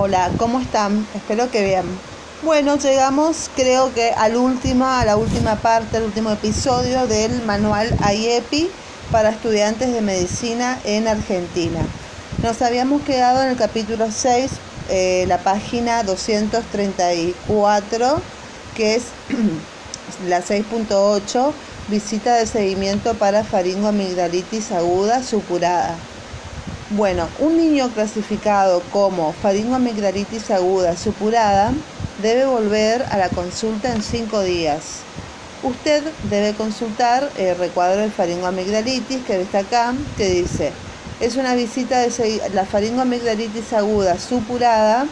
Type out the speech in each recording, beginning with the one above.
Hola, ¿cómo están? Espero que bien. Bueno, llegamos creo que al última, a la última parte, al último episodio del manual IEPI para estudiantes de medicina en Argentina. Nos habíamos quedado en el capítulo 6, eh, la página 234, que es la 6.8, visita de seguimiento para faringoamigdalitis aguda supurada. Bueno, un niño clasificado como faringoamigdalitis aguda supurada debe volver a la consulta en cinco días. Usted debe consultar el recuadro de faringoamigdalitis que está acá, que dice, es una visita de la aguda supurada,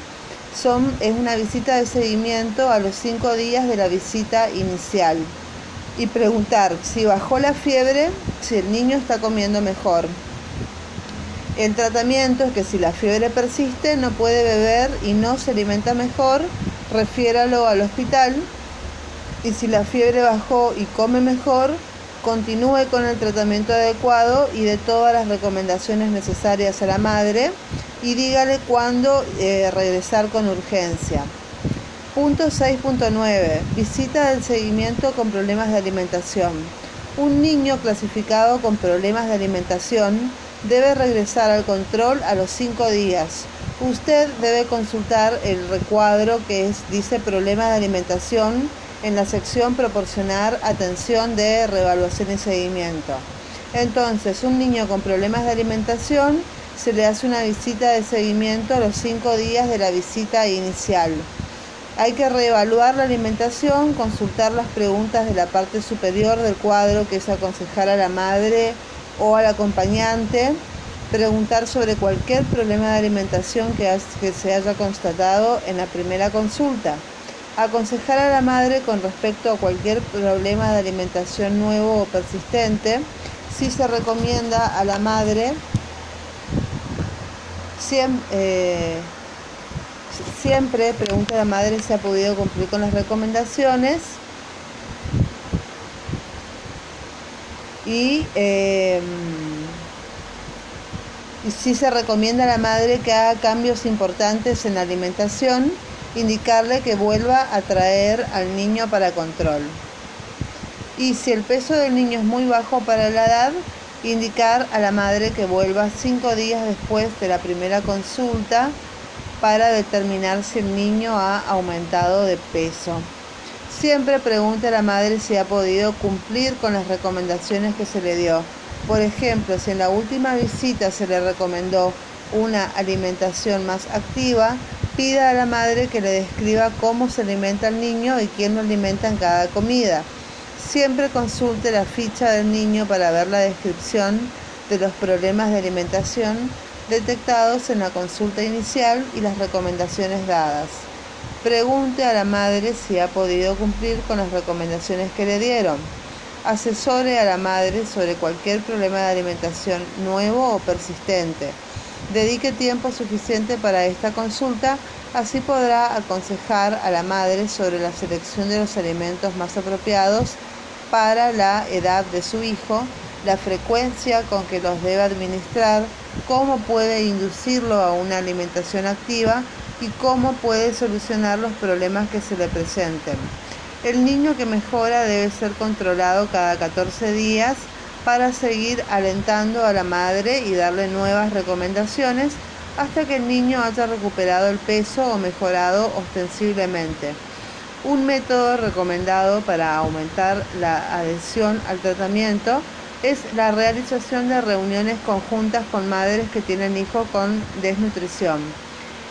es una visita de seguimiento a los cinco días de la visita inicial y preguntar si bajó la fiebre, si el niño está comiendo mejor. El tratamiento es que si la fiebre persiste, no puede beber y no se alimenta mejor, refiéralo al hospital. Y si la fiebre bajó y come mejor, continúe con el tratamiento adecuado y de todas las recomendaciones necesarias a la madre y dígale cuándo eh, regresar con urgencia. Punto 6.9. Visita del seguimiento con problemas de alimentación. Un niño clasificado con problemas de alimentación debe regresar al control a los cinco días. Usted debe consultar el recuadro que dice problemas de alimentación en la sección proporcionar atención de revaluación y seguimiento. Entonces, un niño con problemas de alimentación se le hace una visita de seguimiento a los cinco días de la visita inicial. Hay que reevaluar la alimentación, consultar las preguntas de la parte superior del cuadro, que es aconsejar a la madre o al acompañante, preguntar sobre cualquier problema de alimentación que, que se haya constatado en la primera consulta. Aconsejar a la madre con respecto a cualquier problema de alimentación nuevo o persistente. Si se recomienda a la madre siempre, eh, siempre pregunta a la madre si ha podido cumplir con las recomendaciones y, eh, y si se recomienda a la madre que haga cambios importantes en la alimentación, indicarle que vuelva a traer al niño para control. Y si el peso del niño es muy bajo para la edad, indicar a la madre que vuelva cinco días después de la primera consulta para determinar si el niño ha aumentado de peso. Siempre pregunte a la madre si ha podido cumplir con las recomendaciones que se le dio. Por ejemplo, si en la última visita se le recomendó una alimentación más activa, pida a la madre que le describa cómo se alimenta el niño y quién lo alimenta en cada comida. Siempre consulte la ficha del niño para ver la descripción de los problemas de alimentación detectados en la consulta inicial y las recomendaciones dadas. Pregunte a la madre si ha podido cumplir con las recomendaciones que le dieron. Asesore a la madre sobre cualquier problema de alimentación nuevo o persistente. Dedique tiempo suficiente para esta consulta, así podrá aconsejar a la madre sobre la selección de los alimentos más apropiados para la edad de su hijo, la frecuencia con que los debe administrar, cómo puede inducirlo a una alimentación activa y cómo puede solucionar los problemas que se le presenten. El niño que mejora debe ser controlado cada 14 días para seguir alentando a la madre y darle nuevas recomendaciones hasta que el niño haya recuperado el peso o mejorado ostensiblemente. Un método recomendado para aumentar la adhesión al tratamiento es la realización de reuniones conjuntas con madres que tienen hijos con desnutrición.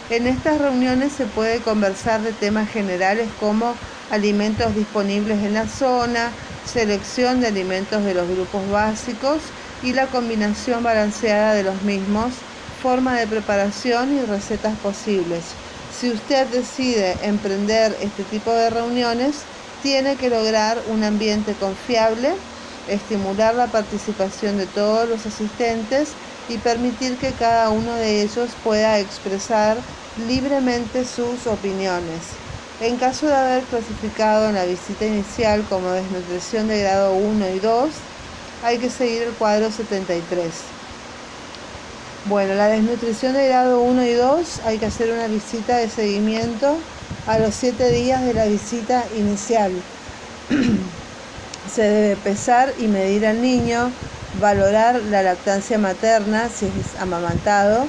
En estas reuniones se puede conversar de temas generales como alimentos disponibles en la zona, selección de alimentos de los grupos básicos y la combinación balanceada de los mismos, forma de preparación y recetas posibles. Si usted decide emprender este tipo de reuniones, tiene que lograr un ambiente confiable, estimular la participación de todos los asistentes y permitir que cada uno de ellos pueda expresar libremente sus opiniones. En caso de haber clasificado en la visita inicial como desnutrición de grado 1 y 2, hay que seguir el cuadro 73. Bueno, la desnutrición de grado 1 y 2 hay que hacer una visita de seguimiento a los 7 días de la visita inicial. Se debe pesar y medir al niño, valorar la lactancia materna si es amamantado,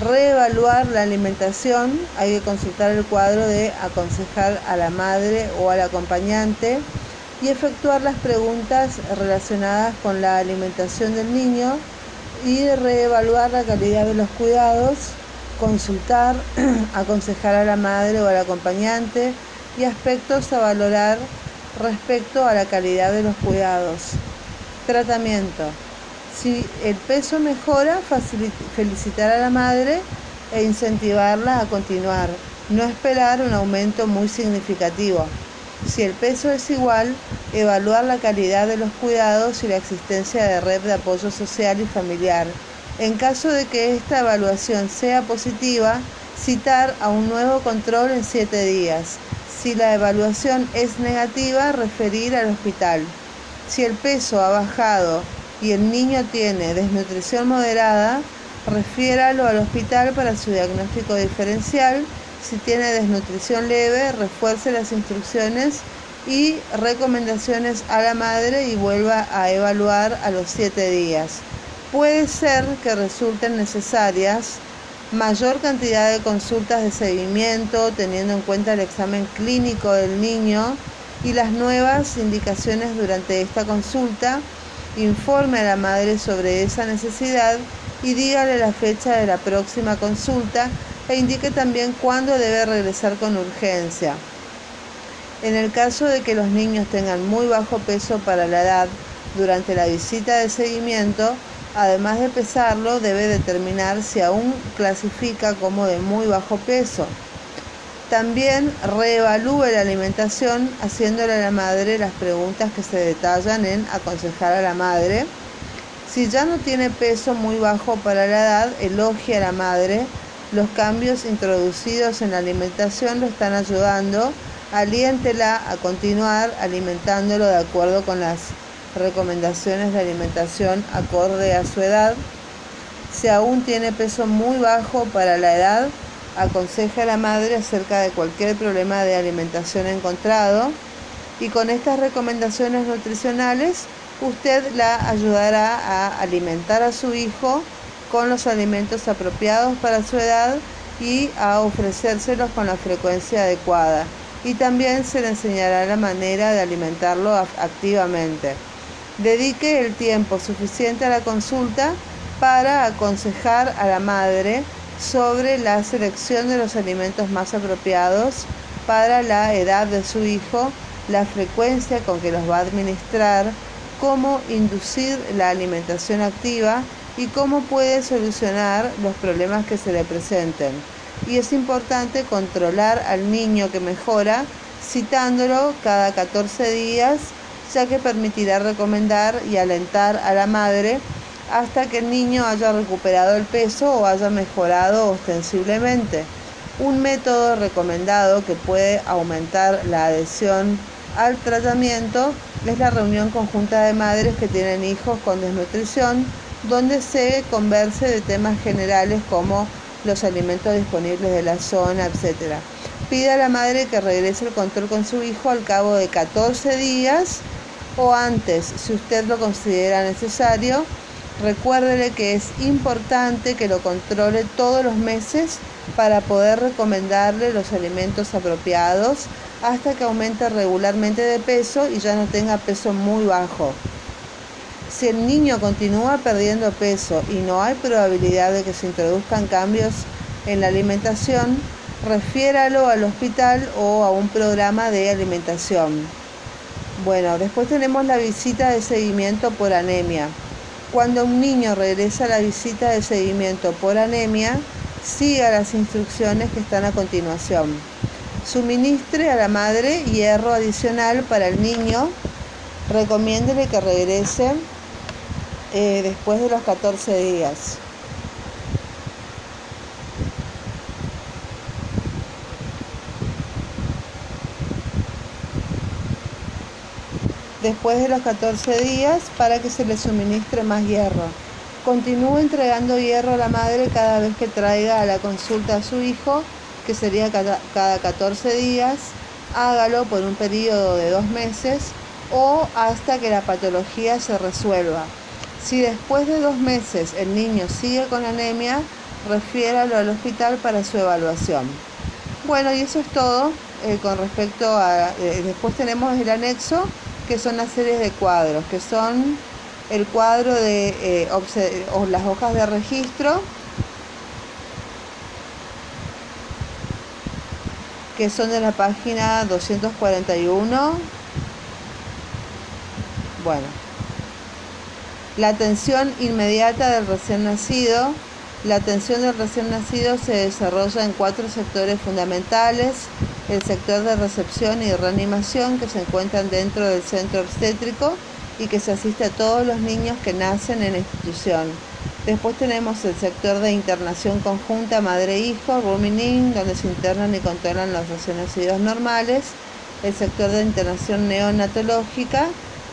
reevaluar la alimentación, hay que consultar el cuadro de aconsejar a la madre o al acompañante y efectuar las preguntas relacionadas con la alimentación del niño y reevaluar la calidad de los cuidados, consultar, aconsejar a la madre o al acompañante y aspectos a valorar respecto a la calidad de los cuidados. Tratamiento. Si el peso mejora, felicitar a la madre e incentivarla a continuar. No esperar un aumento muy significativo. Si el peso es igual, evaluar la calidad de los cuidados y la existencia de red de apoyo social y familiar. En caso de que esta evaluación sea positiva, citar a un nuevo control en siete días. Si la evaluación es negativa, referir al hospital. Si el peso ha bajado y el niño tiene desnutrición moderada, refiéralo al hospital para su diagnóstico diferencial si tiene desnutrición leve, refuerce las instrucciones y recomendaciones a la madre y vuelva a evaluar a los siete días. Puede ser que resulten necesarias mayor cantidad de consultas de seguimiento teniendo en cuenta el examen clínico del niño y las nuevas indicaciones durante esta consulta. Informe a la madre sobre esa necesidad y dígale la fecha de la próxima consulta e indique también cuándo debe regresar con urgencia. En el caso de que los niños tengan muy bajo peso para la edad durante la visita de seguimiento, además de pesarlo, debe determinar si aún clasifica como de muy bajo peso. También reevalúe la alimentación haciéndole a la madre las preguntas que se detallan en aconsejar a la madre. Si ya no tiene peso muy bajo para la edad, elogie a la madre los cambios introducidos en la alimentación lo están ayudando. Aliéntela a continuar alimentándolo de acuerdo con las recomendaciones de alimentación acorde a su edad. Si aún tiene peso muy bajo para la edad, aconseja a la madre acerca de cualquier problema de alimentación encontrado y con estas recomendaciones nutricionales usted la ayudará a alimentar a su hijo con los alimentos apropiados para su edad y a ofrecérselos con la frecuencia adecuada. Y también se le enseñará la manera de alimentarlo activamente. Dedique el tiempo suficiente a la consulta para aconsejar a la madre sobre la selección de los alimentos más apropiados para la edad de su hijo, la frecuencia con que los va a administrar, cómo inducir la alimentación activa y cómo puede solucionar los problemas que se le presenten. Y es importante controlar al niño que mejora citándolo cada 14 días, ya que permitirá recomendar y alentar a la madre hasta que el niño haya recuperado el peso o haya mejorado ostensiblemente. Un método recomendado que puede aumentar la adhesión al tratamiento es la reunión conjunta de madres que tienen hijos con desnutrición donde se converse de temas generales como los alimentos disponibles de la zona, etc. Pida a la madre que regrese el control con su hijo al cabo de 14 días o antes, si usted lo considera necesario. Recuérdele que es importante que lo controle todos los meses para poder recomendarle los alimentos apropiados hasta que aumente regularmente de peso y ya no tenga peso muy bajo. Si el niño continúa perdiendo peso y no hay probabilidad de que se introduzcan cambios en la alimentación, refiéralo al hospital o a un programa de alimentación. Bueno, después tenemos la visita de seguimiento por anemia. Cuando un niño regresa a la visita de seguimiento por anemia, siga las instrucciones que están a continuación. Suministre a la madre hierro adicional para el niño. Recomiéndele que regrese eh, después de los 14 días. Después de los 14 días para que se le suministre más hierro. Continúe entregando hierro a la madre cada vez que traiga a la consulta a su hijo, que sería cada, 14 días. Hágalo por un periodo de dos meses o hasta que la patología se resuelva. Si después de dos meses el niño sigue con anemia, refiéralo al hospital para su evaluación. Bueno, y eso es todo eh, con respecto a... Eh, después tenemos el anexo, que son las series de cuadros, que son el cuadro de eh, las hojas de registro, que son de la página 241. Bueno, la atención inmediata del recién nacido. La atención del recién nacido se desarrolla en cuatro sectores fundamentales. El sector de recepción y reanimación que se encuentran dentro del centro obstétrico y que se asiste a todos los niños que nacen en la institución. Después tenemos el sector de internación conjunta madre-hijo, rooming donde se internan y controlan los recién nacidos normales. El sector de internación neonatológica,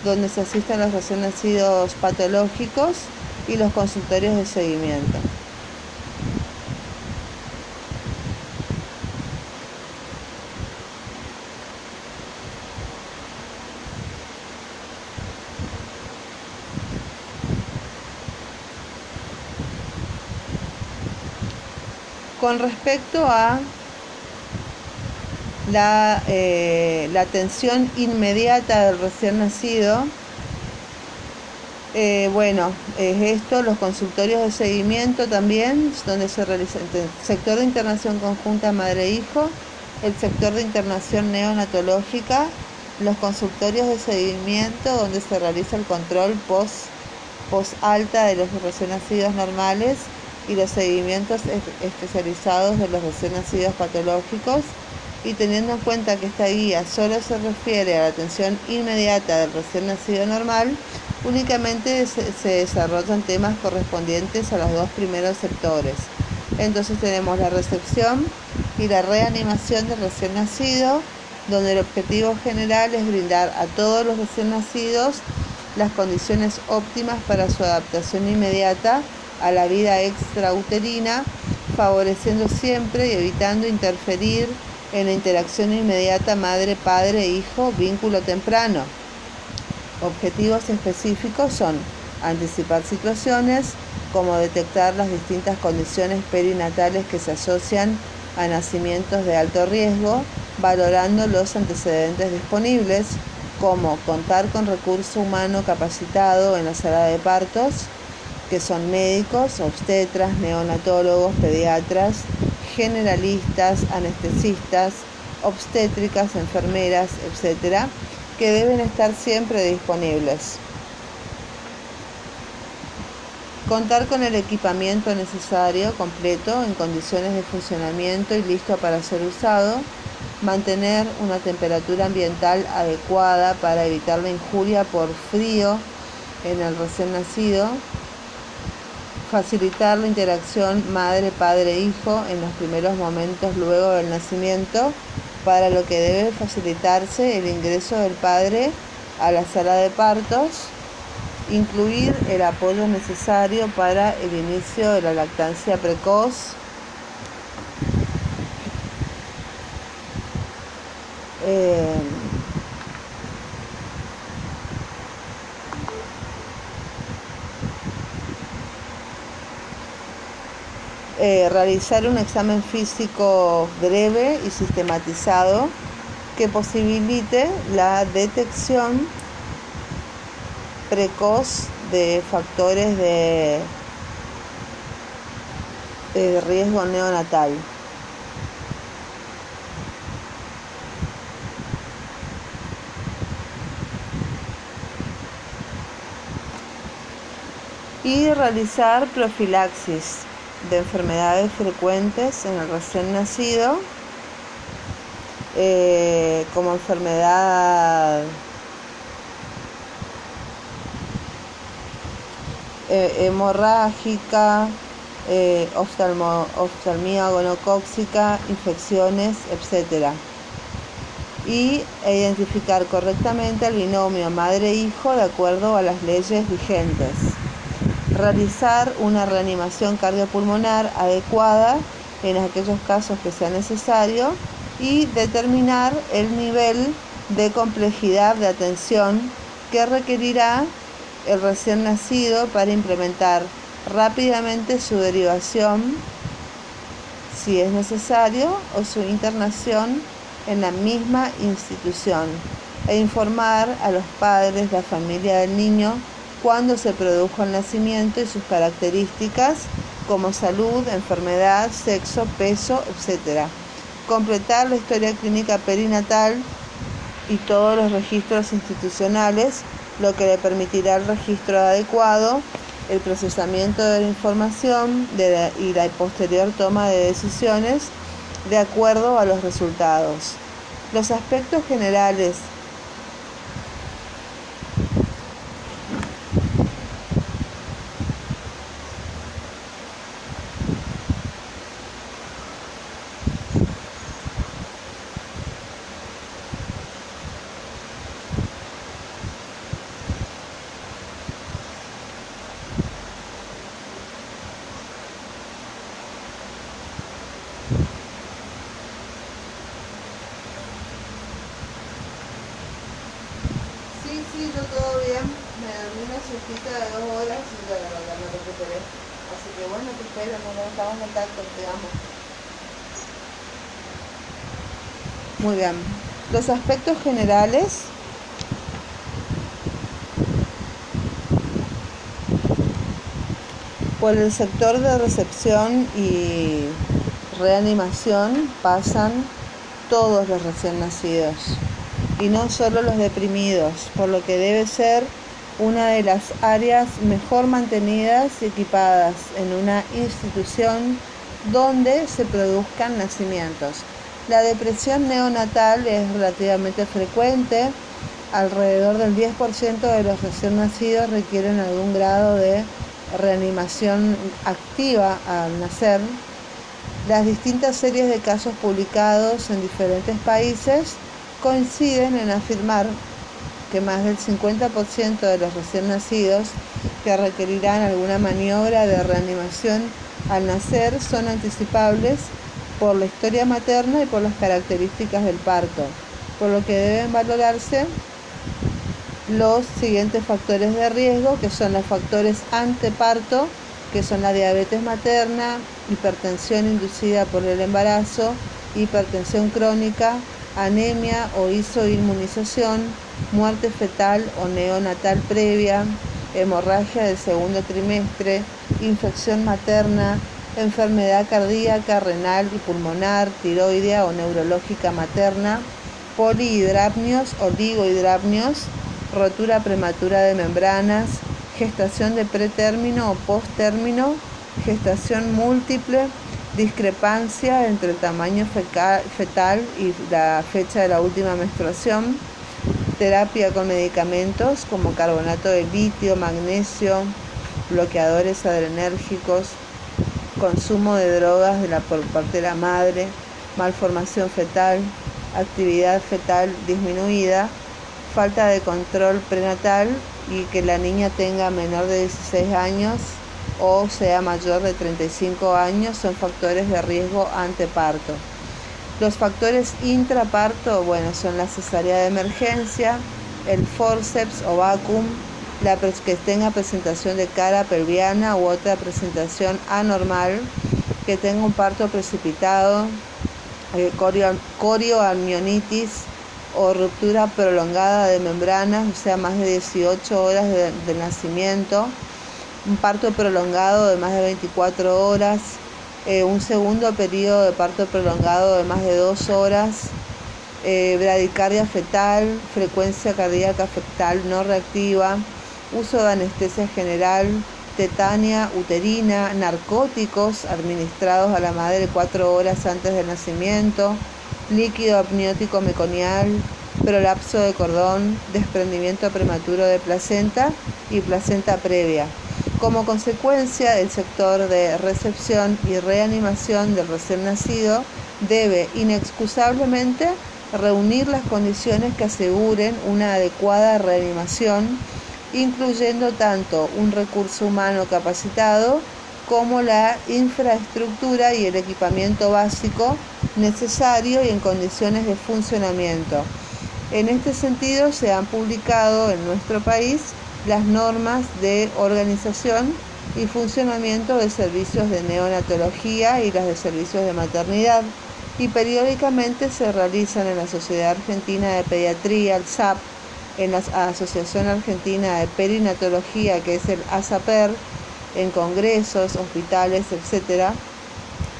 donde se asisten a los recién nacidos patológicos y los consultorios de seguimiento. Con respecto a la, eh, atención inmediata del recién nacido, eh, bueno, es esto, los consultorios de seguimiento también, donde se realiza el sector de internación conjunta madre-hijo, el sector de internación neonatológica, los consultorios de seguimiento donde se realiza el control post, post alta de los recién nacidos normales y los seguimientos especializados de los recién nacidos patológicos y teniendo en cuenta que esta guía solo se refiere a la atención inmediata del recién nacido normal, únicamente se, desarrollan temas correspondientes a los dos primeros sectores. Entonces tenemos la recepción y la reanimación del recién nacido, donde el objetivo general es brindar a todos los recién nacidos las condiciones óptimas para su adaptación inmediata a la vida extrauterina, favoreciendo siempre y evitando interferir en la interacción inmediata madre-padre-hijo, vínculo temprano. Objetivos específicos son anticipar situaciones como detectar las distintas condiciones perinatales que se asocian a nacimientos de alto riesgo, valorando los antecedentes disponibles, como contar con recurso humano capacitado en la sala de partos, que son médicos, obstetras, neonatólogos, pediatras, generalistas, anestesistas, obstétricas, enfermeras, etcétera, que deben estar siempre disponibles. Contar con el equipamiento necesario, completo, en condiciones de funcionamiento y listo para ser usado. Mantener una temperatura ambiental adecuada para evitar la injuria por frío en el recién nacido facilitar la interacción madre-padre-hijo en los primeros momentos luego del nacimiento, para lo que debe facilitarse el ingreso del padre a la sala de partos, incluir el apoyo necesario para el inicio de la lactancia precoz, eh, Eh, realizar un examen físico breve y sistematizado que posibilite la detección precoz de factores de, de riesgo neonatal. y realizar profilaxis de enfermedades frecuentes en el recién nacido, eh, como enfermedad eh, hemorrágica, eh, oftalmía gonocóxica, infecciones, etc. Y identificar correctamente el binomio madre-hijo de acuerdo a las leyes vigentes realizar una reanimación cardiopulmonar adecuada en aquellos casos que sea necesario y determinar el nivel de complejidad de atención que requerirá el recién nacido para implementar rápidamente su derivación si es necesario o su internación en la misma institución e informar a los padres, la familia del niño, cuándo se produjo el nacimiento y sus características como salud, enfermedad, sexo, peso, etc. Completar la historia clínica perinatal y todos los registros institucionales, lo que le permitirá el registro adecuado, el procesamiento de la información y la posterior toma de decisiones de acuerdo a los resultados. Los aspectos generales Muy bien. Los aspectos generales por el sector de recepción y reanimación pasan todos los recién nacidos y no solo los deprimidos, por lo que debe ser una de las áreas mejor mantenidas y equipadas en una institución donde se produzcan nacimientos. La depresión neonatal es relativamente frecuente, alrededor del 10% de los recién nacidos requieren algún grado de reanimación activa al nacer. Las distintas series de casos publicados en diferentes países coinciden en afirmar que más del 50% de los recién nacidos que requerirán alguna maniobra de reanimación al nacer son anticipables por la historia materna y por las características del parto, por lo que deben valorarse los siguientes factores de riesgo, que son los factores anteparto, que son la diabetes materna, hipertensión inducida por el embarazo, hipertensión crónica, anemia o isoinmunización, muerte fetal o neonatal previa, hemorragia del segundo trimestre, infección materna, enfermedad cardíaca, renal y pulmonar, tiroidea o neurológica materna, polihidrapnios, oligohidrapnios, rotura prematura de membranas, gestación de pretérmino o posttérmino, gestación múltiple, discrepancia entre el tamaño fetal y la fecha de la última menstruación, terapia con medicamentos como carbonato de litio, magnesio, bloqueadores adrenérgicos, consumo de drogas de la, por parte de la madre, malformación fetal, actividad fetal disminuida, falta de control prenatal y que la niña tenga menor de 16 años o sea mayor de 35 años son factores de riesgo ante parto. Los factores intraparto, bueno, son la cesárea de emergencia, el forceps o vacuum, la que tenga presentación de cara pelviana u otra presentación anormal, que tenga un parto precipitado, eh, corioamnionitis o ruptura prolongada de membranas, o sea, más de 18 horas de, de nacimiento, un parto prolongado de más de 24 horas, eh, un segundo periodo de parto prolongado de más de 2 horas, eh, bradicardia fetal, frecuencia cardíaca fetal no reactiva, uso de anestesia general, tetania uterina, narcóticos administrados a la madre 4 horas antes del nacimiento, líquido amniótico meconial, prolapso de cordón, desprendimiento prematuro de placenta y placenta previa. Como consecuencia, el sector de recepción y reanimación del recién nacido debe inexcusablemente reunir las condiciones que aseguren una adecuada reanimación incluyendo tanto un recurso humano capacitado como la infraestructura y el equipamiento básico necesario y en condiciones de funcionamiento. En este sentido, se han publicado en nuestro país las normas de organización y funcionamiento de servicios de neonatología y las de servicios de maternidad y periódicamente se realizan en la Sociedad Argentina de Pediatría, el SAP, en la Asociación Argentina de Perinatología, que es el ASAPER, en congresos, hospitales, etc.,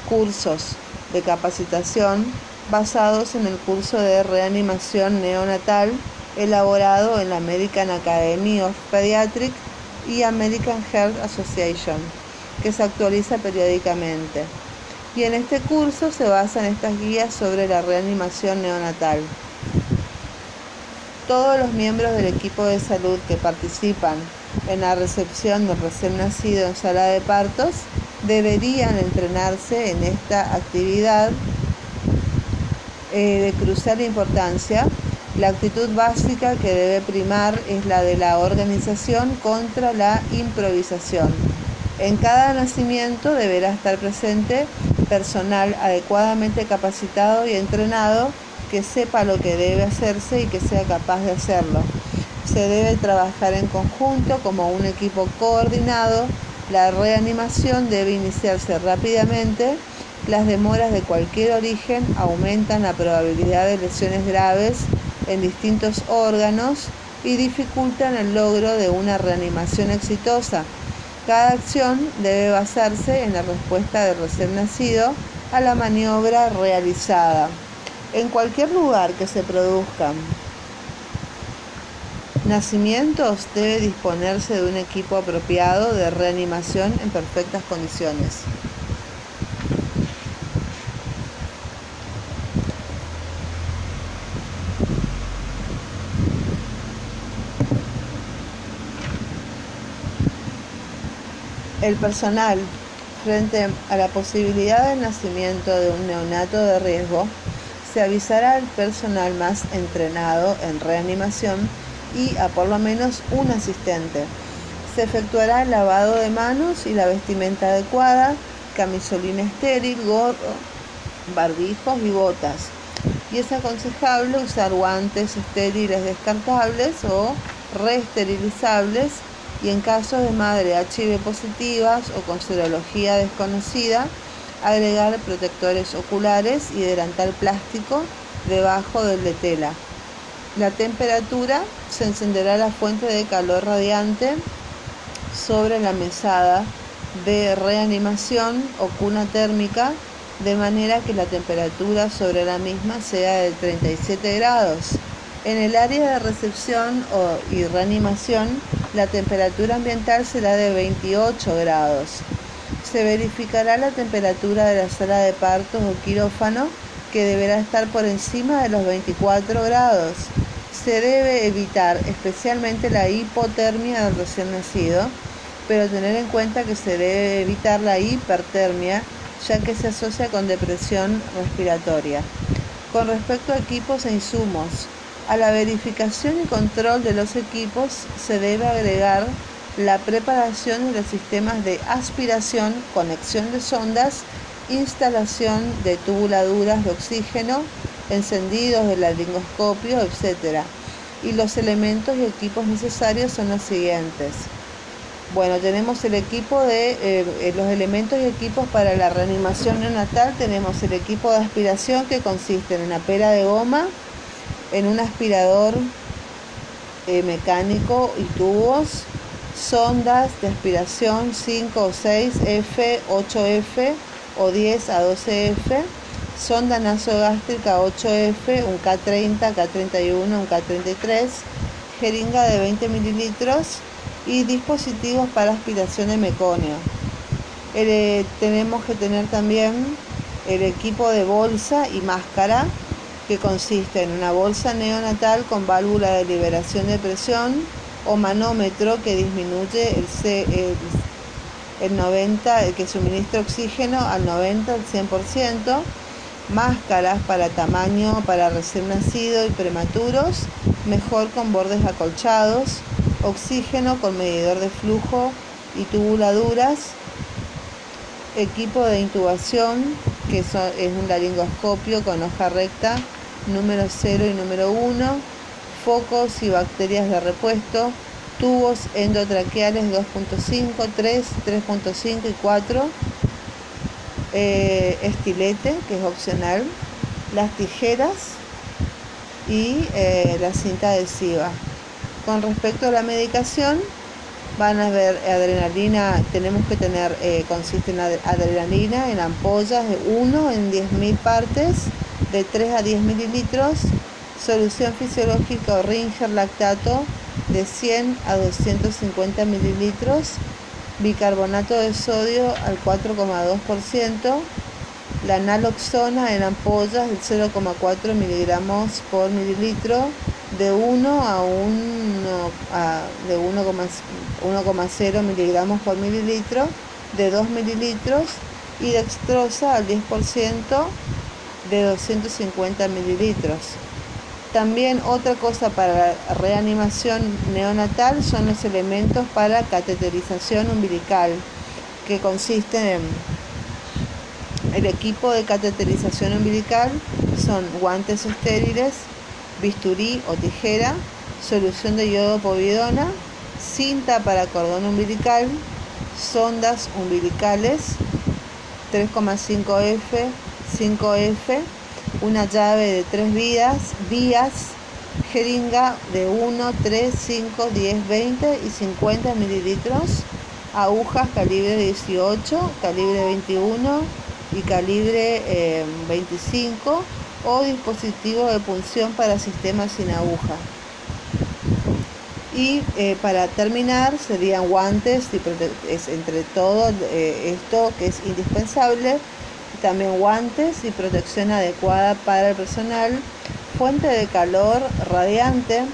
cursos de capacitación basados en el curso de reanimación neonatal elaborado en la American Academy of Pediatrics y American Health Association, que se actualiza periódicamente. Y en este curso se basan estas guías sobre la reanimación neonatal. Todos los miembros del equipo de salud que participan en la recepción del recién nacido en sala de partos deberían entrenarse en esta actividad eh, de crucial importancia. La actitud básica que debe primar es la de la organización contra la improvisación. En cada nacimiento deberá estar presente personal adecuadamente capacitado y entrenado que sepa lo que debe hacerse y que sea capaz de hacerlo. Se debe trabajar en conjunto como un equipo coordinado. La reanimación debe iniciarse rápidamente. Las demoras de cualquier origen aumentan la probabilidad de lesiones graves en distintos órganos y dificultan el logro de una reanimación exitosa. Cada acción debe basarse en la respuesta del recién nacido a la maniobra realizada. En cualquier lugar que se produzcan nacimientos debe disponerse de un equipo apropiado de reanimación en perfectas condiciones. El personal, frente a la posibilidad del nacimiento de un neonato de riesgo, se avisará al personal más entrenado en reanimación y a por lo menos un asistente. Se efectuará lavado de manos y la vestimenta adecuada, camisolina estéril, gorro, barbijos y botas. Y es aconsejable usar guantes estériles descartables o reesterilizables y en caso de madre HIV positivas o con serología desconocida, agregar protectores oculares y delantal plástico debajo del de tela. La temperatura se encenderá la fuente de calor radiante sobre la mesada de reanimación o cuna térmica de manera que la temperatura sobre la misma sea de 37 grados. En el área de recepción y reanimación, la temperatura ambiental será de 28 grados. Se verificará la temperatura de la sala de partos o quirófano, que deberá estar por encima de los 24 grados. Se debe evitar especialmente la hipotermia del recién nacido, pero tener en cuenta que se debe evitar la hipertermia, ya que se asocia con depresión respiratoria. Con respecto a equipos e insumos, a la verificación y control de los equipos se debe agregar la preparación de los sistemas de aspiración, conexión de sondas, instalación de tubuladuras de oxígeno, encendidos del laringoscopio, etc. Y los elementos y equipos necesarios son los siguientes. Bueno, tenemos el equipo de eh, eh, los elementos y equipos para la reanimación neonatal. Tenemos el equipo de aspiración que consiste en una pera de goma, en un aspirador eh, mecánico y tubos, sondas de aspiración 5 o 6 F, 8F o 10 a 12F, sonda nasogástrica 8F, un K30, K31, un K33, jeringa de 20 mililitros y dispositivos para aspiración de meconio. Eh, tenemos que tener también el equipo de bolsa y máscara que consiste en una bolsa neonatal con válvula de liberación de presión o manómetro que disminuye el, el, 90, que suministra oxígeno al 90 al 100%, máscaras para tamaño para recién nacido y prematuros, mejor con bordes acolchados, oxígeno con medidor de flujo y tubuladuras, equipo de intubación, que es un laringoscopio con hoja recta, número 0 y número 1, focos y bacterias de repuesto, tubos endotraqueales 2.5, 3, 3.5 y 4, eh, estilete, que es opcional, las tijeras y eh, la cinta adhesiva. Con respecto a la medicación, van a ver adrenalina, tenemos que tener, eh, consiste en adrenalina en ampollas de 1 en 10.000 partes, de 3 a 10 mililitros, solución fisiológica o Ringer lactato de 100 a 250 mililitros, bicarbonato de sodio al 4,2%, la naloxona en ampollas del 0,4 miligramos por mililitro de 1 a 1 a, de 1,0 miligramos por mililitro de 2 mililitros y dextrosa al 10% de 250 mililitros. También otra cosa para la reanimación neonatal son los elementos para cateterización umbilical, que consisten en el equipo de cateterización umbilical, son guantes estériles, bisturí o tijera, solución de yodo povidona, cinta para cordón umbilical, sondas umbilicales 3,5F, 5F, una llave de tres vías, vías, jeringa de 1, 3, 5, 10, 20 y 50 mililitros, agujas calibre 18, calibre 21 y calibre 25 eh, o dispositivo de punción para sistemas sin aguja. Y eh, para terminar serían guantes, es entre todo eh, esto que es indispensable, también guantes y protección adecuada para el personal, fuente de calor radiante,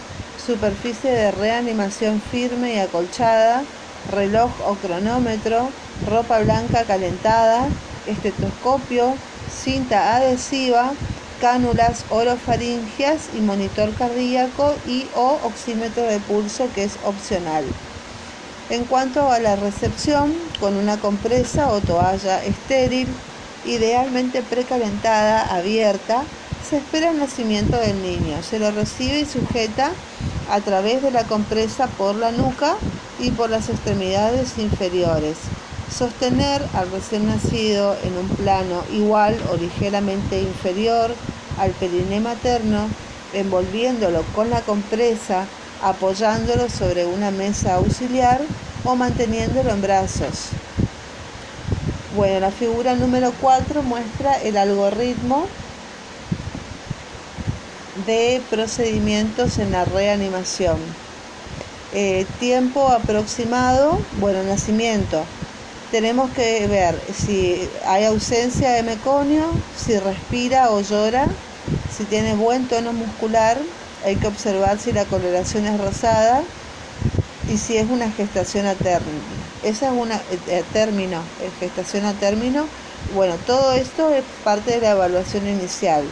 superficie de reanimación firme y acolchada, reloj o cronómetro, ropa blanca calentada, estetoscopio, cinta adhesiva, cánulas orofaringias y monitor cardíaco y o oxímetro de pulso que es opcional. En cuanto a la recepción, con una compresa o toalla estéril, idealmente precalentada, abierta, se espera el nacimiento del niño. Se lo recibe y sujeta a través de la compresa por la nuca y por las extremidades inferiores. Sostener al recién nacido en un plano igual o ligeramente inferior al periné materno, envolviéndolo con la compresa, apoyándolo sobre una mesa auxiliar o manteniéndolo en brazos. Bueno, la figura número 4 muestra el algoritmo de procedimientos en la reanimación. Eh, tiempo aproximado, bueno, nacimiento, tenemos que ver si hay ausencia de meconio, si respira o llora, si tiene buen tono muscular, hay que observar si la coloración es rosada y si es una gestación Esa es una eh, término, gestación a término. Bueno, todo esto es parte de la evaluación inicial.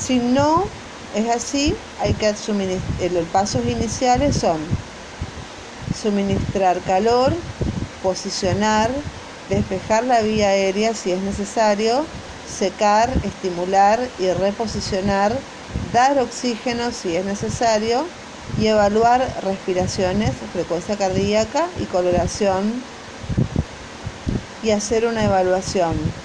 Si no es así, hay que suministrar, los pasos iniciales son suministrar calor, posicionar, despejar la vía aérea si es necesario, secar, estimular y reposicionar, dar oxígeno si es necesario y evaluar respiraciones, frecuencia cardíaca y coloración y hacer una evaluación.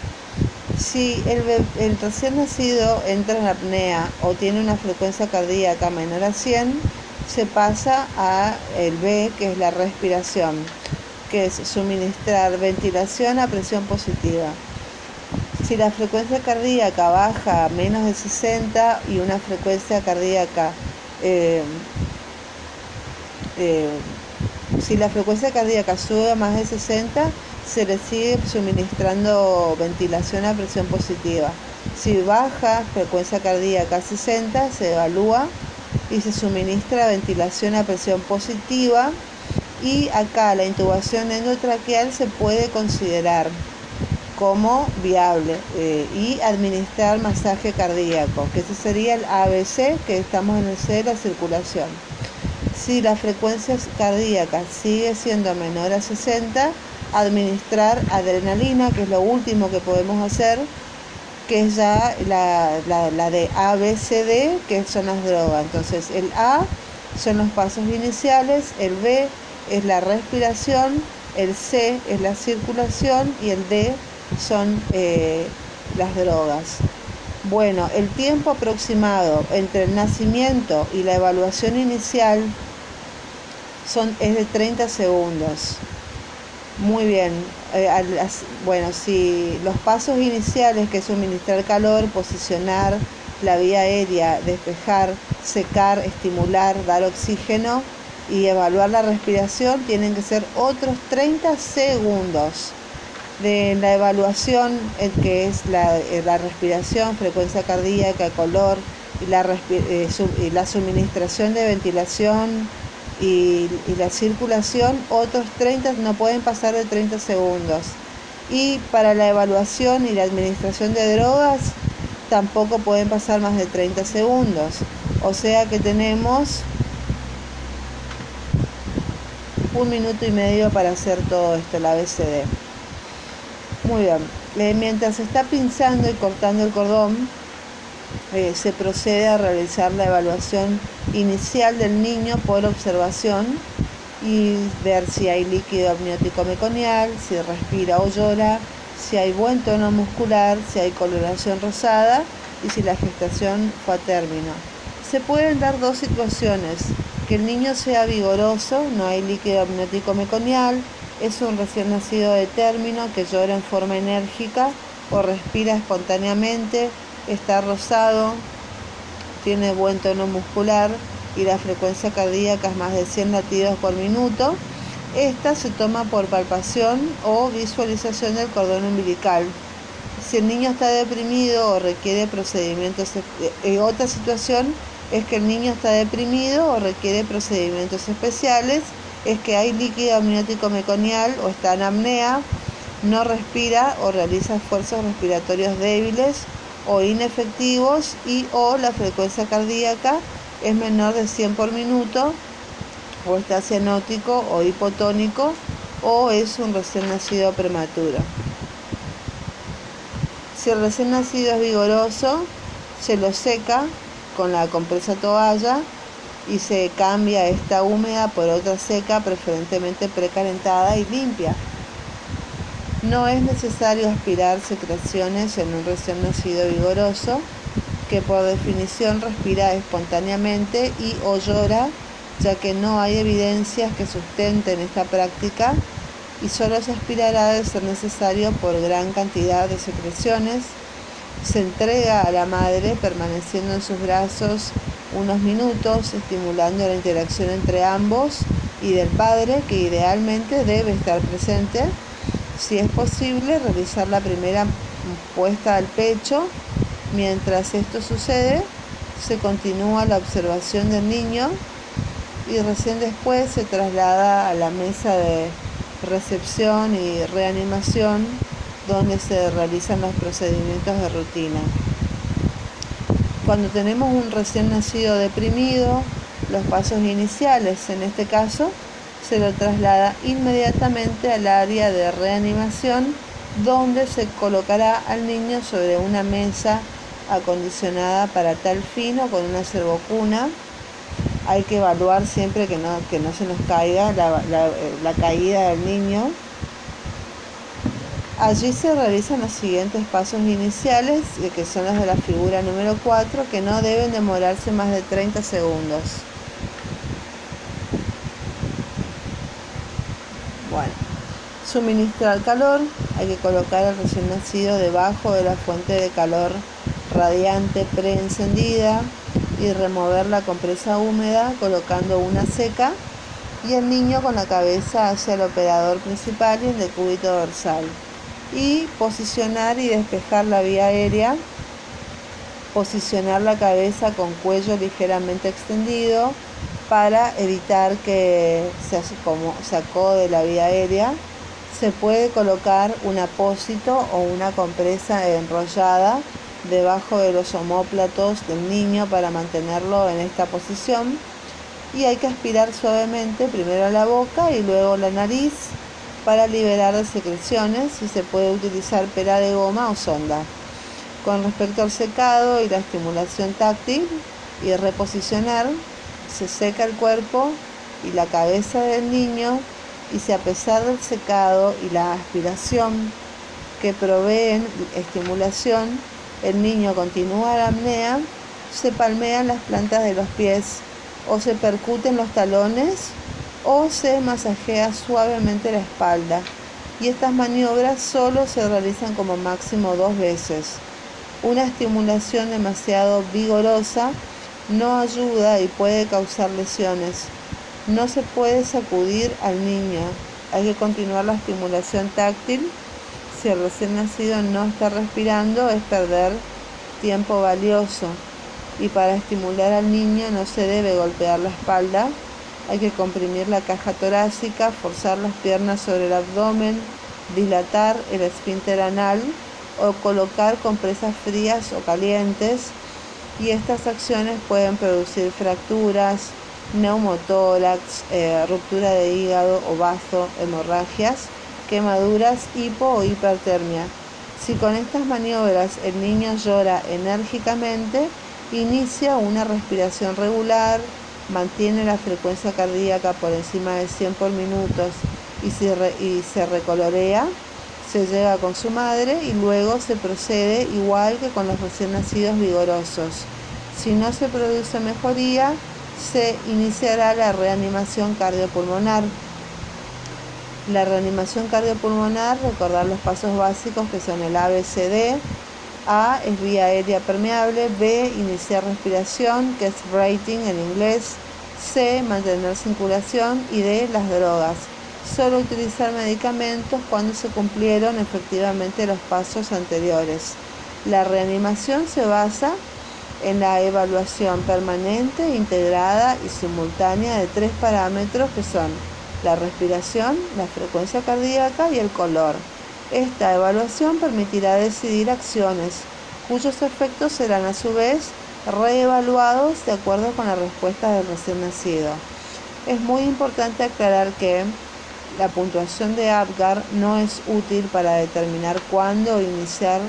Si el, el recién nacido entra en apnea o tiene una frecuencia cardíaca menor a 100, se pasa a el B, que es la respiración que es suministrar ventilación a presión positiva. Si la frecuencia cardíaca baja a menos de 60 y una frecuencia cardíaca, eh, eh, si la frecuencia cardíaca sube a más de 60, se le sigue suministrando ventilación a presión positiva. Si baja frecuencia cardíaca a 60, se evalúa y se suministra ventilación a presión positiva y acá la intubación endotraqueal se puede considerar como viable eh, y administrar masaje cardíaco, que ese sería el ABC, que estamos en el C de la circulación. Si la frecuencia cardíaca sigue siendo menor a 60, administrar adrenalina, que es lo último que podemos hacer, que es ya la, la, de ABCD, que son las drogas. Entonces, el A son los pasos iniciales, el B es la respiración, el C es la circulación y el D son eh, las drogas. Bueno, el tiempo aproximado entre el nacimiento y la evaluación inicial son, es de 30 segundos. Muy bien. Eh, bueno, si los pasos iniciales, que es suministrar calor, posicionar la vía aérea, despejar, secar, estimular, dar oxígeno y evaluar la respiración, tienen que ser otros 30 segundos. De la evaluación, eh, que es la, eh, la respiración, frecuencia cardíaca, color y la, y la suministración de ventilación, y, la circulación, otros 30 no pueden pasar de 30 segundos. Y para la evaluación y la administración de drogas tampoco pueden pasar más de 30 segundos. O sea que tenemos un minuto y medio para hacer todo esto, la ABCD. Muy bien. Eh, mientras está pinzando y cortando el cordón, eh, se procede a realizar la evaluación inicial del niño por observación y ver si hay líquido amniótico meconial, si respira o llora, si hay buen tono muscular, si hay coloración rosada y si la gestación fue a término. Se pueden dar dos situaciones, que el niño sea vigoroso, no hay líquido amniótico meconial, es un recién nacido de término que llora en forma enérgica o respira espontáneamente, está rosado, tiene buen tono muscular y la frecuencia cardíaca es más de 100 latidos por minuto. Esta se toma por palpación o visualización del cordón umbilical. Si el niño está deprimido o requiere procedimientos, eh, otra situación es que el niño está deprimido o requiere procedimientos especiales, es que hay líquido amniótico meconial o está en apnea, no respira o realiza esfuerzos respiratorios débiles o inefectivos y o la frecuencia cardíaca es menor de 100 por minuto o está cianótico o hipotónico o es un recién nacido prematuro. Si el recién nacido es vigoroso, se lo seca con la compresa toalla y se cambia esta húmeda por otra seca, preferentemente precalentada y limpia. No es necesario aspirar secreciones en un recién nacido vigoroso, que por definición respira espontáneamente y o llora, ya que no hay evidencias que sustenten esta práctica y solo se aspirará de ser necesario por gran cantidad de secreciones. Se entrega a la madre permaneciendo en sus brazos unos minutos, estimulando la interacción entre ambos y del padre, que idealmente debe estar presente si es posible, realizar la primera puesta al pecho. Mientras esto sucede, se continúa la observación del niño y recién después se traslada a la mesa de recepción y reanimación donde se realizan los procedimientos de rutina. Cuando tenemos un recién nacido deprimido, los pasos iniciales en este caso se lo traslada inmediatamente al área de reanimación donde se colocará al niño sobre una mesa acondicionada para tal fin o con una servocuna. Hay que evaluar siempre que no, que no se nos caiga la, la caída del niño. Allí se realizan los siguientes pasos iniciales, que son los de la figura número 4, que no deben demorarse más de 30 segundos. Bueno, suministrar calor, hay que colocar al recién nacido debajo de la fuente de calor radiante preencendida y remover la compresa húmeda colocando una seca y el niño con la cabeza hacia el operador principal y el decúbito dorsal. Y posicionar y despejar la vía aérea posicionar la cabeza con cuello ligeramente extendido para evitar que se, como de la vía aérea, se puede colocar un apósito o una compresa enrollada debajo de los omóplatos del niño para mantenerlo en esta posición y hay que aspirar suavemente primero la boca y luego la nariz para liberar las secreciones y se puede utilizar pera de goma o sonda. Con respecto al secado y la estimulación táctil y reposicionar, se seca el cuerpo y la cabeza del niño y si a pesar del secado y la aspiración que proveen estimulación, el niño continúa la apnea, se palmean las plantas de los pies o se percuten los talones o se masajea suavemente la espalda. Y estas maniobras solo se realizan como máximo dos veces. Una estimulación demasiado vigorosa no ayuda y puede causar lesiones. No se puede sacudir al niño. Hay que continuar la estimulación táctil. Si el recién nacido no está respirando es perder tiempo valioso. Y para estimular al niño no se debe golpear la espalda. Hay que comprimir la caja torácica, forzar las piernas sobre el abdomen, dilatar el esfínter anal o colocar compresas frías o calientes y estas acciones pueden producir fracturas, neumotórax, eh, ruptura de hígado o vaso, hemorragias, quemaduras, hipo o hipertermia. Si con estas maniobras el niño llora enérgicamente, inicia una respiración regular, mantiene la frecuencia cardíaca por encima de 100 por minutos y, y se recolorea, se lleva con su madre y luego se procede igual que con los recién nacidos vigorosos. Si no se produce mejoría, se iniciará la reanimación cardiopulmonar. La reanimación cardiopulmonar, recordar los pasos básicos que son el ABCD. A es vía aérea permeable, B iniciar respiración, que es breathing en inglés, C mantener circulación y D las drogas solo utilizar medicamentos cuando se cumplieron efectivamente los pasos anteriores. La reanimación se basa en la evaluación permanente, integrada y simultánea de tres parámetros que son la respiración, la frecuencia cardíaca y el color. Esta evaluación permitirá decidir acciones cuyos efectos serán a su vez reevaluados de acuerdo con la respuesta del recién nacido. Es muy importante aclarar que la puntuación de Apgar no es útil para determinar cuándo iniciar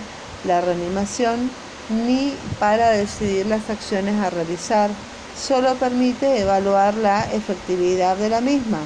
la reanimación ni para decidir las acciones a realizar, solo permite evaluar la efectividad de la misma.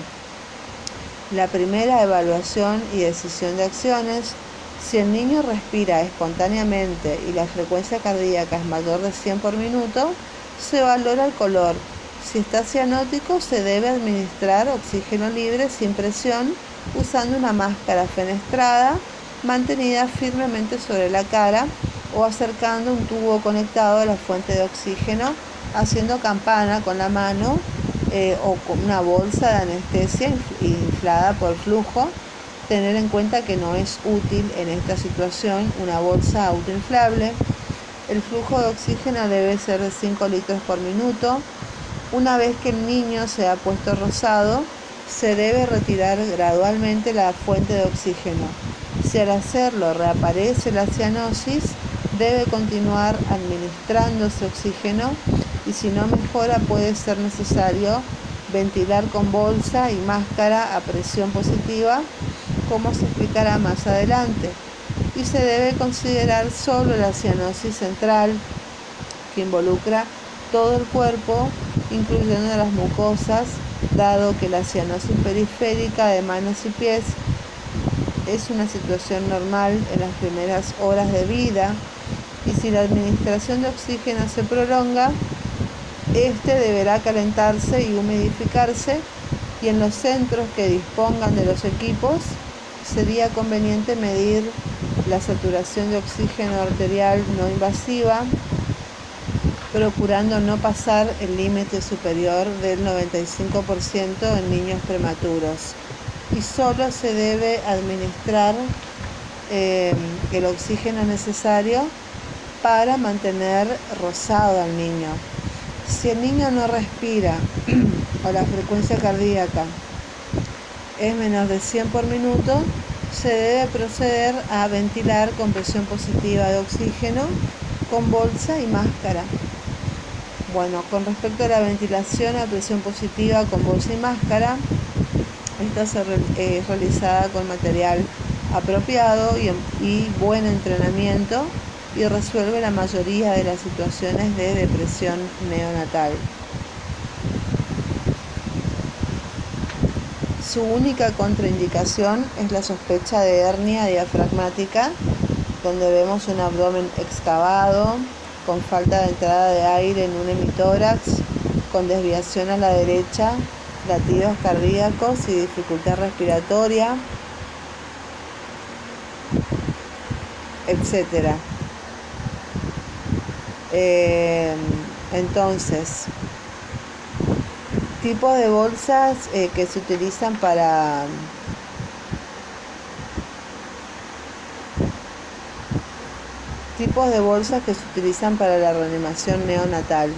La primera evaluación y decisión de acciones, si el niño respira espontáneamente y la frecuencia cardíaca es mayor de 100 por minuto, se valora el color si está cianótico, se debe administrar oxígeno libre sin presión usando una máscara fenestrada mantenida firmemente sobre la cara o acercando un tubo conectado a la fuente de oxígeno, haciendo campana con la mano eh, o con una bolsa de anestesia inflada por flujo. Tener en cuenta que no es útil en esta situación una bolsa autoinflable. El flujo de oxígeno debe ser de 5 litros por minuto una vez que el niño se ha puesto rosado, se debe retirar gradualmente la fuente de oxígeno. Si al hacerlo reaparece la cianosis, debe continuar administrándose oxígeno y si no mejora puede ser necesario ventilar con bolsa y máscara a presión positiva, como se explicará más adelante. Y se debe considerar solo la cianosis central, que involucra todo el cuerpo incluyendo las mucosas, dado que la cianosis periférica de manos y pies es una situación normal en las primeras horas de vida y si la administración de oxígeno se prolonga, este deberá calentarse y humidificarse y en los centros que dispongan de los equipos sería conveniente medir la saturación de oxígeno arterial no invasiva procurando no pasar el límite superior del 95% en niños prematuros. Y solo se debe administrar eh, el oxígeno necesario para mantener rosado al niño. Si el niño no respira o la frecuencia cardíaca es menos de 100 por minuto, se debe proceder a ventilar con presión positiva de oxígeno con bolsa y máscara. Bueno, con respecto a la ventilación a presión positiva con bolsa y máscara, esta es eh, realizada con material apropiado y, y buen entrenamiento y resuelve la mayoría de las situaciones de depresión neonatal. Su única contraindicación es la sospecha de hernia diafragmática, donde vemos un abdomen excavado, con falta de entrada de aire en un hemitórax, con desviación a la derecha, latidos cardíacos y dificultad respiratoria, etc. Eh, entonces, tipos de bolsas eh, que se utilizan para tipos de bolsas que se utilizan para la reanimación neonatal.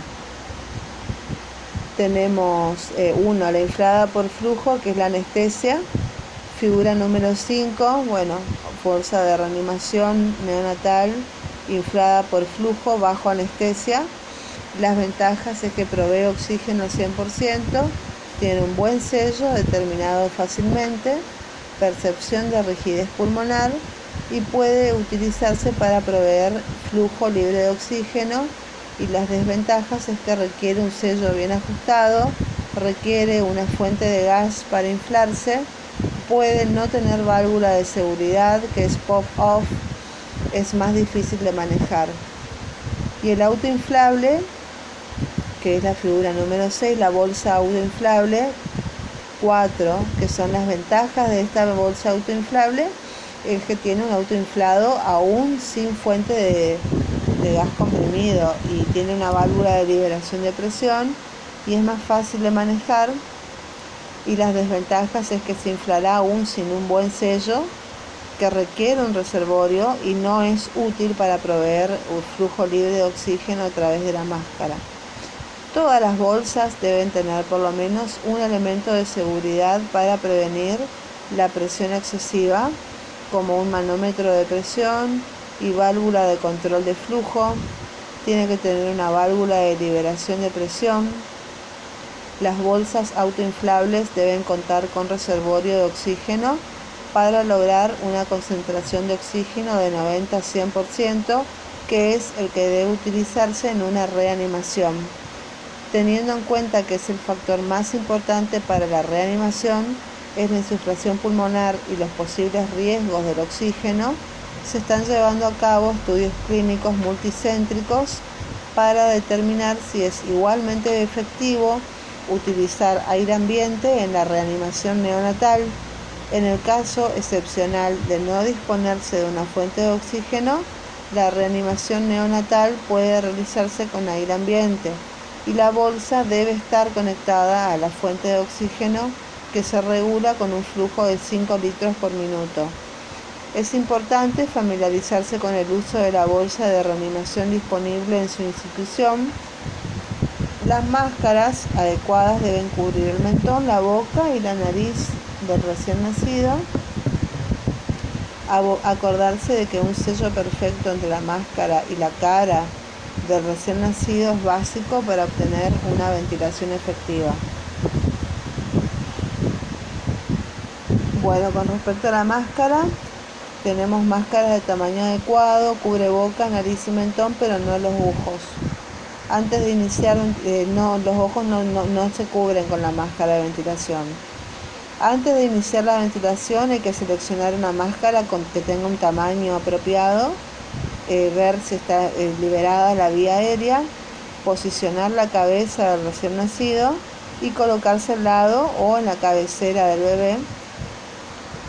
Tenemos eh, uno, la inflada por flujo, que es la anestesia. Figura número 5, bueno, bolsa de reanimación neonatal inflada por flujo bajo anestesia. Las ventajas es que provee oxígeno 100%, tiene un buen sello determinado fácilmente, percepción de rigidez pulmonar y puede utilizarse para proveer flujo libre de oxígeno y las desventajas es que requiere un sello bien ajustado, requiere una fuente de gas para inflarse, puede no tener válvula de seguridad que es pop-off, es más difícil de manejar. Y el auto inflable que es la figura número 6, la bolsa autoinflable. 4, que son las ventajas de esta bolsa autoinflable, es que tiene un autoinflado aún sin fuente de gas comprimido y tiene una válvula de liberación de presión y es más fácil de manejar. Y las desventajas es que se inflará aún sin un buen sello, que requiere un reservorio y no es útil para proveer un flujo libre de oxígeno a través de la máscara. Todas las bolsas deben tener por lo menos un elemento de seguridad para prevenir la presión excesiva, como un manómetro de presión y válvula de control de flujo. Tiene que tener una válvula de liberación de presión. Las bolsas autoinflables deben contar con reservorio de oxígeno para lograr una concentración de oxígeno de 90 a 100%, que es el que debe utilizarse en una reanimación teniendo en cuenta que es el factor más importante para la reanimación, es la insuflación pulmonar y los posibles riesgos del oxígeno, se están llevando a cabo estudios clínicos multicéntricos para determinar si es igualmente efectivo utilizar aire ambiente en la reanimación neonatal. En el caso excepcional de no disponerse de una fuente de oxígeno, la reanimación neonatal puede realizarse con aire ambiente y la bolsa debe estar conectada a la fuente de oxígeno que se regula con un flujo de 5 litros por minuto. Es importante familiarizarse con el uso de la bolsa de reanimación disponible en su institución. Las máscaras adecuadas deben cubrir el mentón, la boca y la nariz del recién nacido. Acordarse de que un sello perfecto entre la máscara y la cara del recién nacido es básico para obtener una ventilación efectiva. Bueno, con respecto a la máscara, tenemos máscaras de tamaño adecuado, cubre boca, nariz y mentón, pero no los ojos. Antes de iniciar, eh, no, los ojos no, no se cubren con la máscara de ventilación. Antes de iniciar la ventilación hay que seleccionar una máscara que tenga un tamaño apropiado eh, ver si está eh, liberada la vía aérea, posicionar la cabeza del recién nacido y colocarse al lado o en la cabecera del bebé.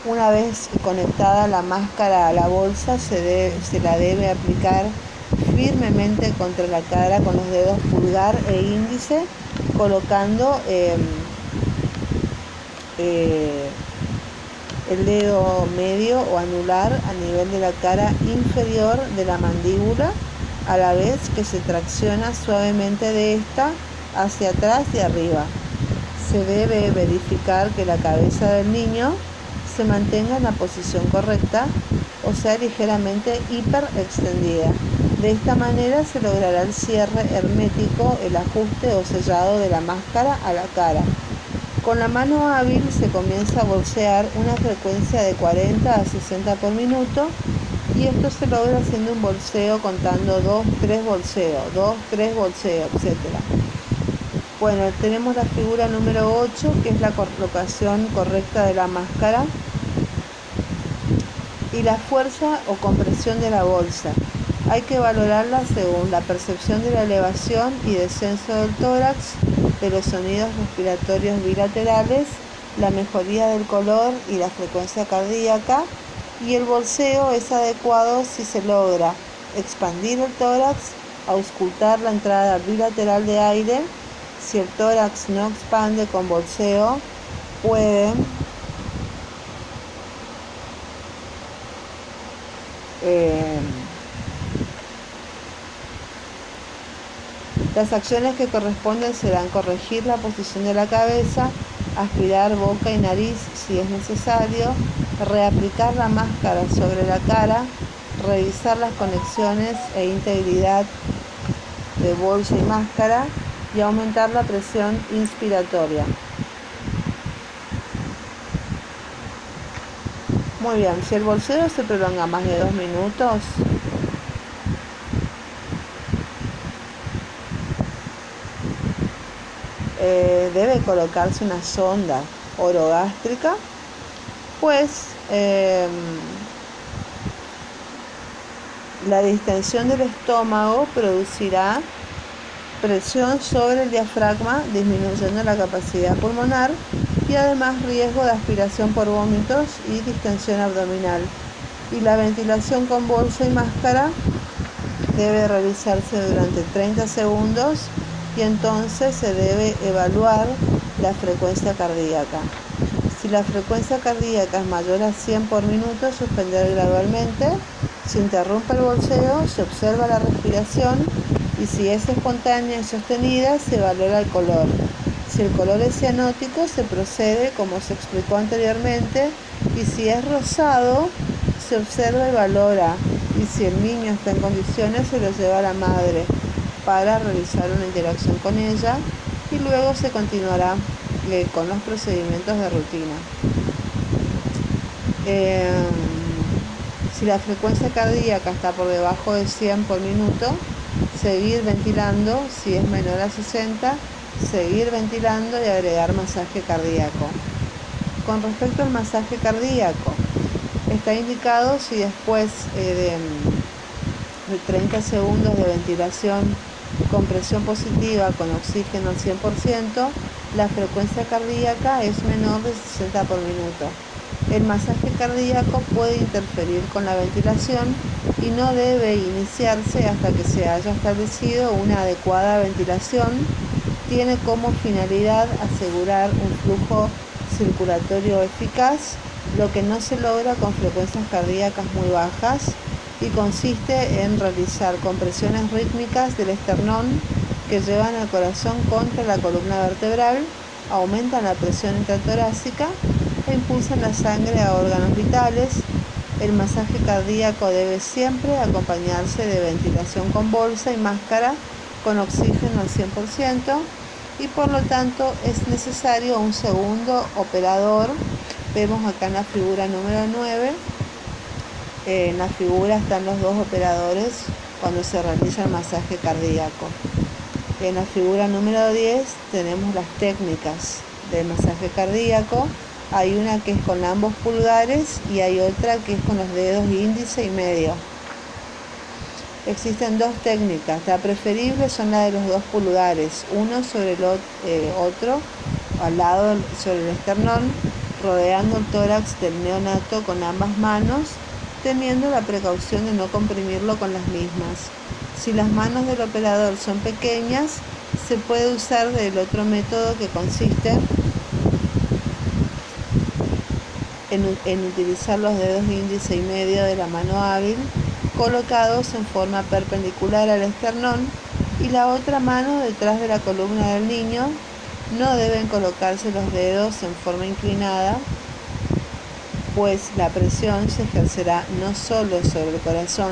Una vez conectada la máscara a la bolsa, se, se la debe aplicar firmemente contra la cara con los dedos pulgar e índice, colocando em, eh, el dedo medio o anular a nivel de la cara inferior de la mandíbula, a la vez que se tracciona suavemente de esta hacia atrás y arriba. Se debe verificar que la cabeza del niño se mantenga en la posición correcta, o sea, ligeramente hiperextendida. De esta manera se logrará el cierre hermético, el ajuste o sellado de la máscara a la cara. Con la mano hábil se comienza a bolsear una frecuencia de 40 a 60 por minuto y esto se logra haciendo un bolseo contando 2, 3 bolseo, 2, 3 bolseo, etc. Bueno, tenemos la figura número 8 que es la colocación correcta de la máscara y la fuerza o compresión de la bolsa. Hay que valorarla según la percepción de la elevación y descenso del tórax, de los sonidos respiratorios bilaterales, la mejoría del color y la frecuencia cardíaca y el bolseo es adecuado si se logra expandir el tórax, auscultar la entrada bilateral de aire, si el tórax no expande con bolseo, puede eh, Las acciones que corresponden serán corregir la posición de la cabeza, aspirar boca y nariz si es necesario, reaplicar la máscara sobre la cara, revisar las conexiones e integridad de bolsa y máscara y aumentar la presión inspiratoria. Muy bien, si el bolseo se prolonga más de dos minutos, Eh, debe colocarse una sonda orogástrica, pues em, la distensión del estómago producirá presión sobre el diafragma, disminuyendo la capacidad pulmonar y además riesgo de aspiración por vómitos y distensión abdominal. Y la ventilación con bolsa y máscara debe realizarse durante 30 segundos y entonces se debe evaluar la frecuencia cardíaca. Si la frecuencia cardíaca es mayor a 100 por minuto, suspender gradualmente. Se interrumpe el bolseo, se observa la respiración y si es espontánea y sostenida, se valora el color. Si el color es cianótico, se procede como se explicó anteriormente y si es rosado, se observa y valora. Y si el niño está en condiciones, se lo lleva a la madre para realizar una interacción con ella y luego se continuará eh, con los procedimientos de rutina. Em, si la frecuencia cardíaca está por debajo de 100 por minuto, seguir ventilando, si es menor a 60, seguir ventilando y agregar masaje cardíaco. Con respecto al masaje cardíaco, está indicado si después eh, de 30 segundos de ventilación con presión positiva con oxígeno al 100%, la frecuencia cardíaca es menor de 60 por minuto. El masaje cardíaco puede interferir con la ventilación y no debe iniciarse hasta que se haya establecido una adecuada ventilación. Tiene como finalidad asegurar un flujo circulatorio eficaz, lo que no se logra con frecuencias cardíacas muy bajas y consiste en realizar compresiones rítmicas del esternón que llevan al corazón contra la columna vertebral, aumentan la presión intratorácica e impulsan la sangre a órganos vitales. El masaje cardíaco debe siempre acompañarse de ventilación con bolsa y máscara con oxígeno al 100% y por lo tanto es necesario un segundo operador. Vemos acá en la figura número 9 en la figura están los dos operadores cuando se realiza el masaje cardíaco. En la figura número 10 tenemos las técnicas del masaje cardíaco. Hay una que es con ambos pulgares y hay otra que es con los dedos índice y medio. Existen dos técnicas. La preferible son la de los dos pulgares, uno sobre el eh, otro, al lado sobre el esternón, rodeando el tórax del neonato con ambas manos teniendo la precaución de no comprimirlo con las mismas. Si las manos del operador son pequeñas, se puede usar del otro método que consiste en, utilizar los dedos índice y medio de la mano hábil colocados en forma perpendicular al esternón y la otra mano detrás de la columna del niño. No deben colocarse los dedos en forma inclinada pues la presión se ejercerá no solo sobre el corazón,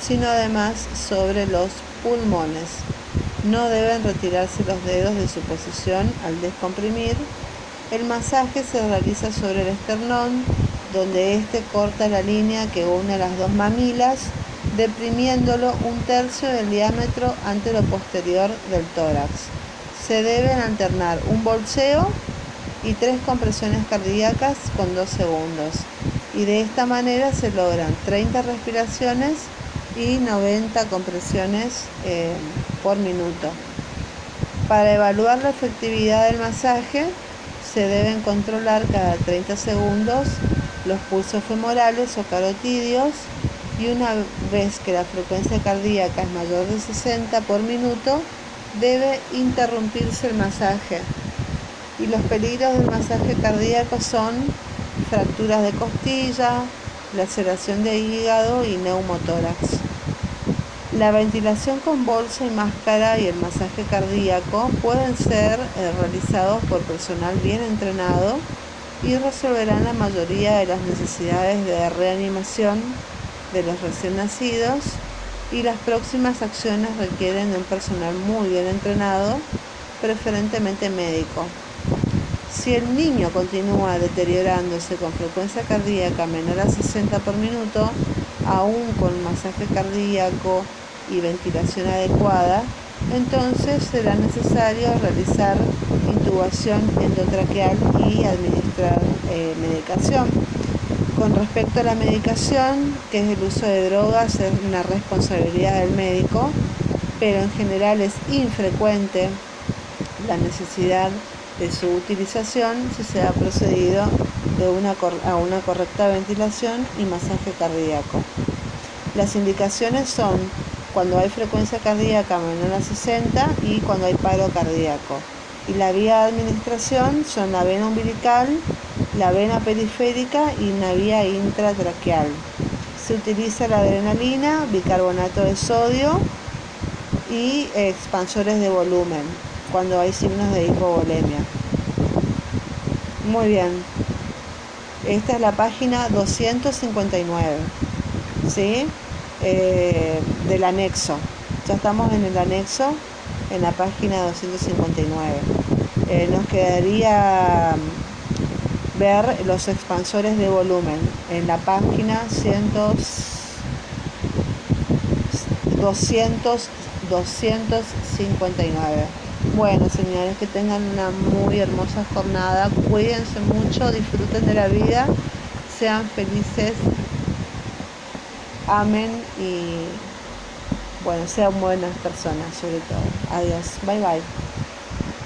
sino además sobre los pulmones. No deben retirarse los dedos de su posición al descomprimir. El masaje se realiza sobre el esternón, donde éste corta la línea que une las dos mamilas, deprimiéndolo un tercio del diámetro ante lo posterior del tórax. Se deben alternar un bolseo y tres compresiones cardíacas con dos segundos. Y de esta manera se logran 30 respiraciones y 90 compresiones eh, por minuto. Para evaluar la efectividad del masaje se deben controlar cada 30 segundos los pulsos femorales o carotidios y una vez que la frecuencia cardíaca es mayor de 60 por minuto debe interrumpirse el masaje. Y los peligros del masaje cardíaco son fracturas de costilla, laceración de hígado y neumotórax. La ventilación con bolsa y máscara y el masaje cardíaco pueden ser eh, realizados por personal bien entrenado y resolverán la mayoría de las necesidades de reanimación de los recién nacidos y las próximas acciones requieren de un personal muy bien entrenado, preferentemente médico. Si el niño continúa deteriorándose con frecuencia cardíaca menor a 60 por minuto, aún con masaje cardíaco y ventilación adecuada, entonces será necesario realizar intubación endotraqueal y administrar eh, medicación. Con respecto a la medicación, que es el uso de drogas, es una responsabilidad del médico, pero en general es infrecuente la necesidad de su utilización si se ha procedido de una, a una correcta ventilación y masaje cardíaco. Las indicaciones son cuando hay frecuencia cardíaca menor a 60 y cuando hay paro cardíaco. Y la vía de administración son la vena umbilical, la vena periférica y una vía intratraqueal. Se utiliza la adrenalina, bicarbonato de sodio y expansores de volumen cuando hay signos de hipovolemia. Muy bien. Esta es la página 259. ¿Sí? Eh, del anexo. Ya estamos en el anexo, en la página 259. Eh, nos quedaría ver los expansores de volumen en la página 100, 200, 259. Bueno, señores, que tengan una muy hermosa jornada. Cuídense mucho, disfruten de la vida, sean felices amen y bueno, sean buenas personas sobre todo. Adiós. Bye bye.